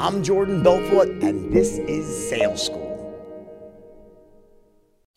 I'm Jordan Belfort, and this is Sales School.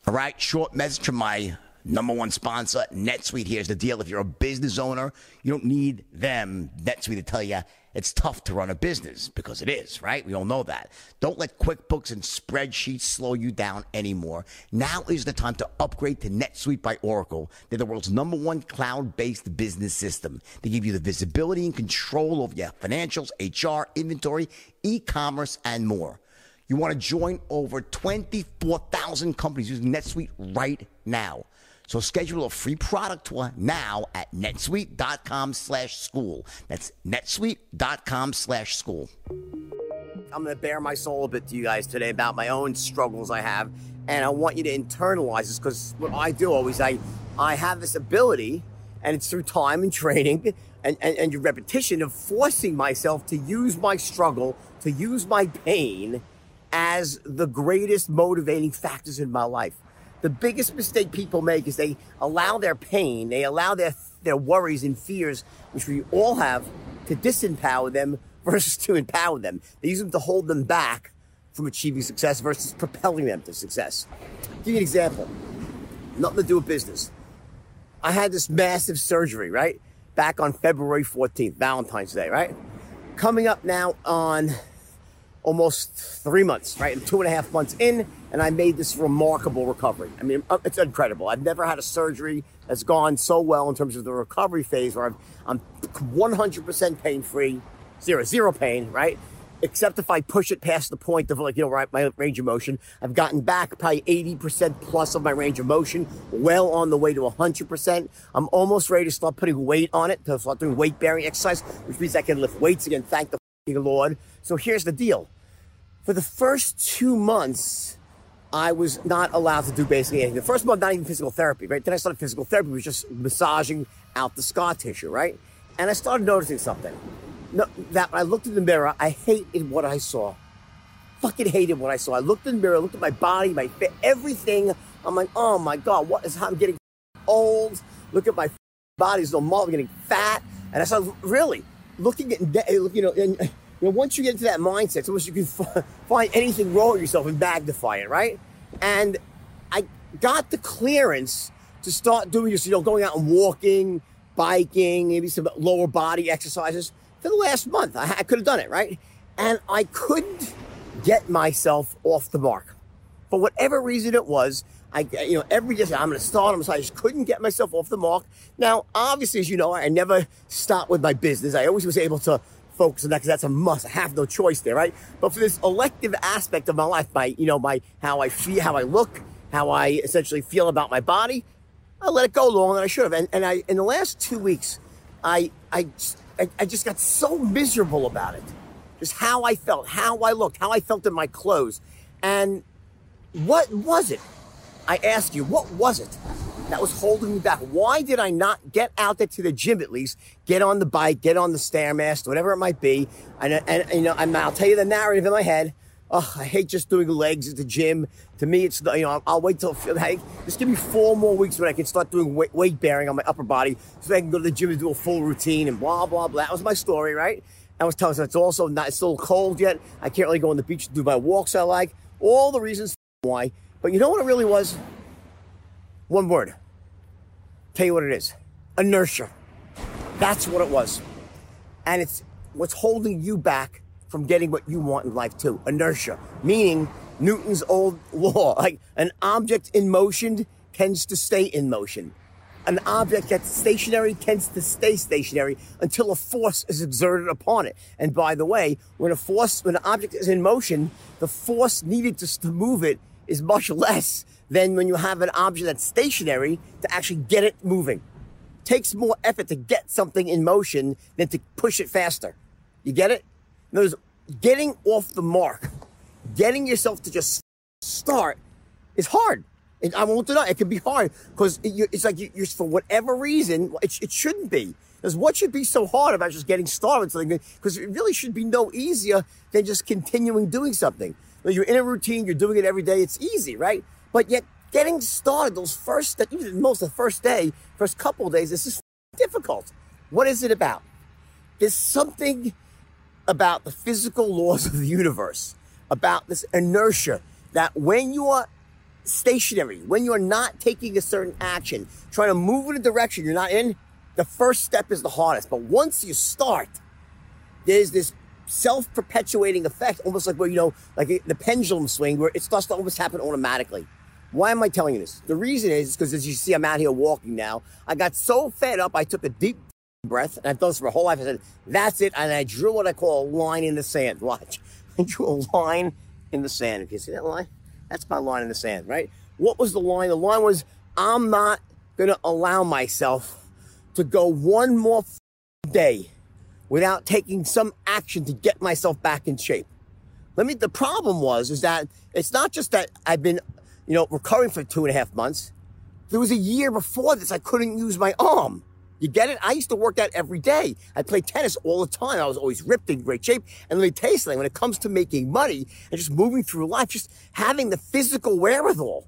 All right, short message from my number one sponsor, NetSuite. Here's the deal. If you're a business owner, you don't need them, NetSuite, to tell you it's tough to run a business because it is, right? We all know that. Don't let QuickBooks and spreadsheets slow you down anymore. Now is the time to upgrade to NetSuite by Oracle. They're the world's number one cloud-based business system. They give you the visibility and control over your financials, HR, inventory, e-commerce, and more. You want to join over 24,000 companies using NetSuite right now. So schedule a free product tour now at netsuite.com slash school. That's netsuite.com slash school. I'm going to bare my soul a bit to you guys today about my own struggles I have. And I want you to internalize this because what I do always, I, I have this ability, and it's through time and training and, and, and your repetition of forcing myself to use my struggle, to use my pain as the greatest motivating factors in my life. The biggest mistake people make is they allow their pain, they allow their, their worries and fears, which we all have, to disempower them versus to empower them. They use them to hold them back from achieving success versus propelling them to success. I'll give you an example. Nothing to do with business. I had this massive surgery, right? Back on February 14th, Valentine's Day, right? Coming up now on almost three months, right? And two and a half months in, and I made this remarkable recovery. I mean, uh, it's incredible. I've never had a surgery that's gone so well in terms of the recovery phase where I'm, I'm 100% pain free, zero, zero pain, right? Except if I push it past the point of like, you know, right, my range of motion. I've gotten back probably 80% plus of my range of motion, well on the way to 100%. I'm almost ready to start putting weight on it, to start doing weight bearing exercise, which means I can lift weights again. Thank the Lord. So here's the deal. For the first two months, I was not allowed to do basically anything. The first month, not even physical therapy, right? Then I started physical therapy, which was just massaging out the scar tissue, right? And I started noticing something. No, that when I looked in the mirror, I hated what I saw. Fucking hated what I saw. I looked in the mirror, looked at my body, my everything. I'm like, oh my god, what is? I'm getting old. Look at my body's no more. I'm getting fat, and I said, really looking at you know. And, you know, once you get into that mindset, it's almost you can f- find anything wrong with yourself and magnify it, right? And I got the clearance to start doing this, you know, going out and walking, biking, maybe some lower body exercises for the last month. I, I could have done it, right? And I couldn't get myself off the mark. For whatever reason it was, I, you know, every day I'm going to start. I'm I just couldn't get myself off the mark. Now, obviously, as you know, I never stopped with my business. I always was able to focus on that because that's a must. I have no choice there, right? But for this elective aspect of my life, my, you know, my, how I feel, how I look, how I essentially feel about my body, I let it go longer than I should have. And, and I, in the last two weeks, I, I, I just got so miserable about it. Just how I felt, how I looked, how I felt in my clothes. And what was it? I ask you, what was it? that was holding me back. Why did I not get out there to the gym at least, get on the bike, get on the stairmaster, whatever it might be? And, and, you know, and I'll tell you the narrative in my head. Oh, I hate just doing legs at the gym. To me, it's you know I'll, I'll wait till hey, just give me four more weeks when I can start doing weight, weight bearing on my upper body, so I can go to the gym and do a full routine and blah blah blah. That was my story, right? I was telling you it's also not it's still cold yet. I can't really go on the beach to do my walks I like. All the reasons why. But you know what it really was? One word. Tell you what it is inertia. That's what it was. And it's what's holding you back from getting what you want in life too. Inertia, meaning Newton's old law, like an object in motion tends to stay in motion. An object that's stationary tends to stay stationary until a force is exerted upon it. And by the way, when a force, when an object is in motion, the force needed to, to move it is much less than when you have an object that's stationary to actually get it moving. It takes more effort to get something in motion than to push it faster. You get it? In other words, getting off the mark, getting yourself to just start is hard. And I won't deny it can be hard because it, it's like you, are for whatever reason, it, it shouldn't be. Because what should be so hard about just getting started something? Because it really should be no easier than just continuing doing something. You're in a routine, you're doing it every day, it's easy, right? But yet, getting started, those first, even most of the first day, first couple days, this is difficult. What is it about? There's something about the physical laws of the universe, about this inertia that when you are stationary, when you're not taking a certain action, trying to move in a direction you're not in, the first step is the hardest. But once you start, there's this self-perpetuating effect, almost like where, you know, like the pendulum swing, where it starts to almost happen automatically. Why am I telling you this? The reason is because as you see, I'm out here walking now. I got so fed up, I took a deep breath, and I've done this for my whole life. I said, that's it. And I drew what I call a line in the sand. Watch. I drew a line in the sand. Can you see that line? That's my line in the sand, right? What was the line? The line was, I'm not to allow myself to go one more day without taking some action to get myself back in shape. Let me, the problem was, is that it's not just that I've been, you know, recovering for two and a half months. There was a year before this, I couldn't use my arm. You get it? I used to work out every day. I played tennis all the time. I was always ripped in great shape. And let me tell you something, when it comes to making money and just moving through life, just having the physical wherewithal,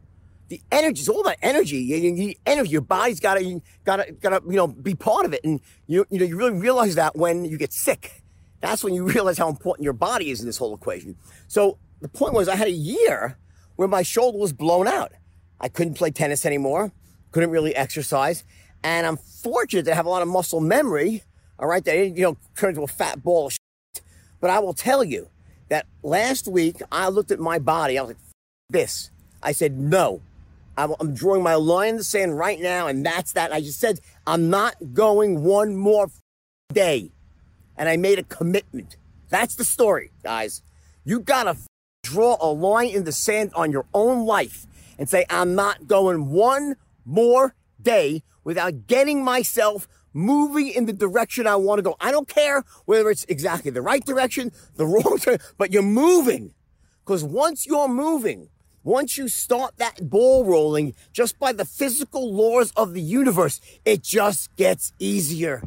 the energy, it's all about energy. You energy. Your body's gotta, gotta, gotta, you know, be part of it. And you, you know, you really realize that when you get sick. That's when you realize how important your body is in this whole equation. So the point was I had a year where my shoulder was blown out. I couldn't play tennis anymore. Couldn't really exercise. And I'm fortunate to have a lot of muscle memory, all right, that you know, turn into a fat ball of shit. But I will tell you that last week I looked at my body. I was like, this. I said, no. I'm drawing my line in the sand right now, and that's that. I just said, I'm not going one more day. And I made a commitment. That's the story, guys. You gotta draw a line in the sand on your own life and say, I'm not going one more day without getting myself moving in the direction I want to go. I don't care whether it's exactly the right direction, the wrong direction, but you're moving. Because once you're moving, once you start that ball rolling just by the physical laws of the universe, it just gets easier.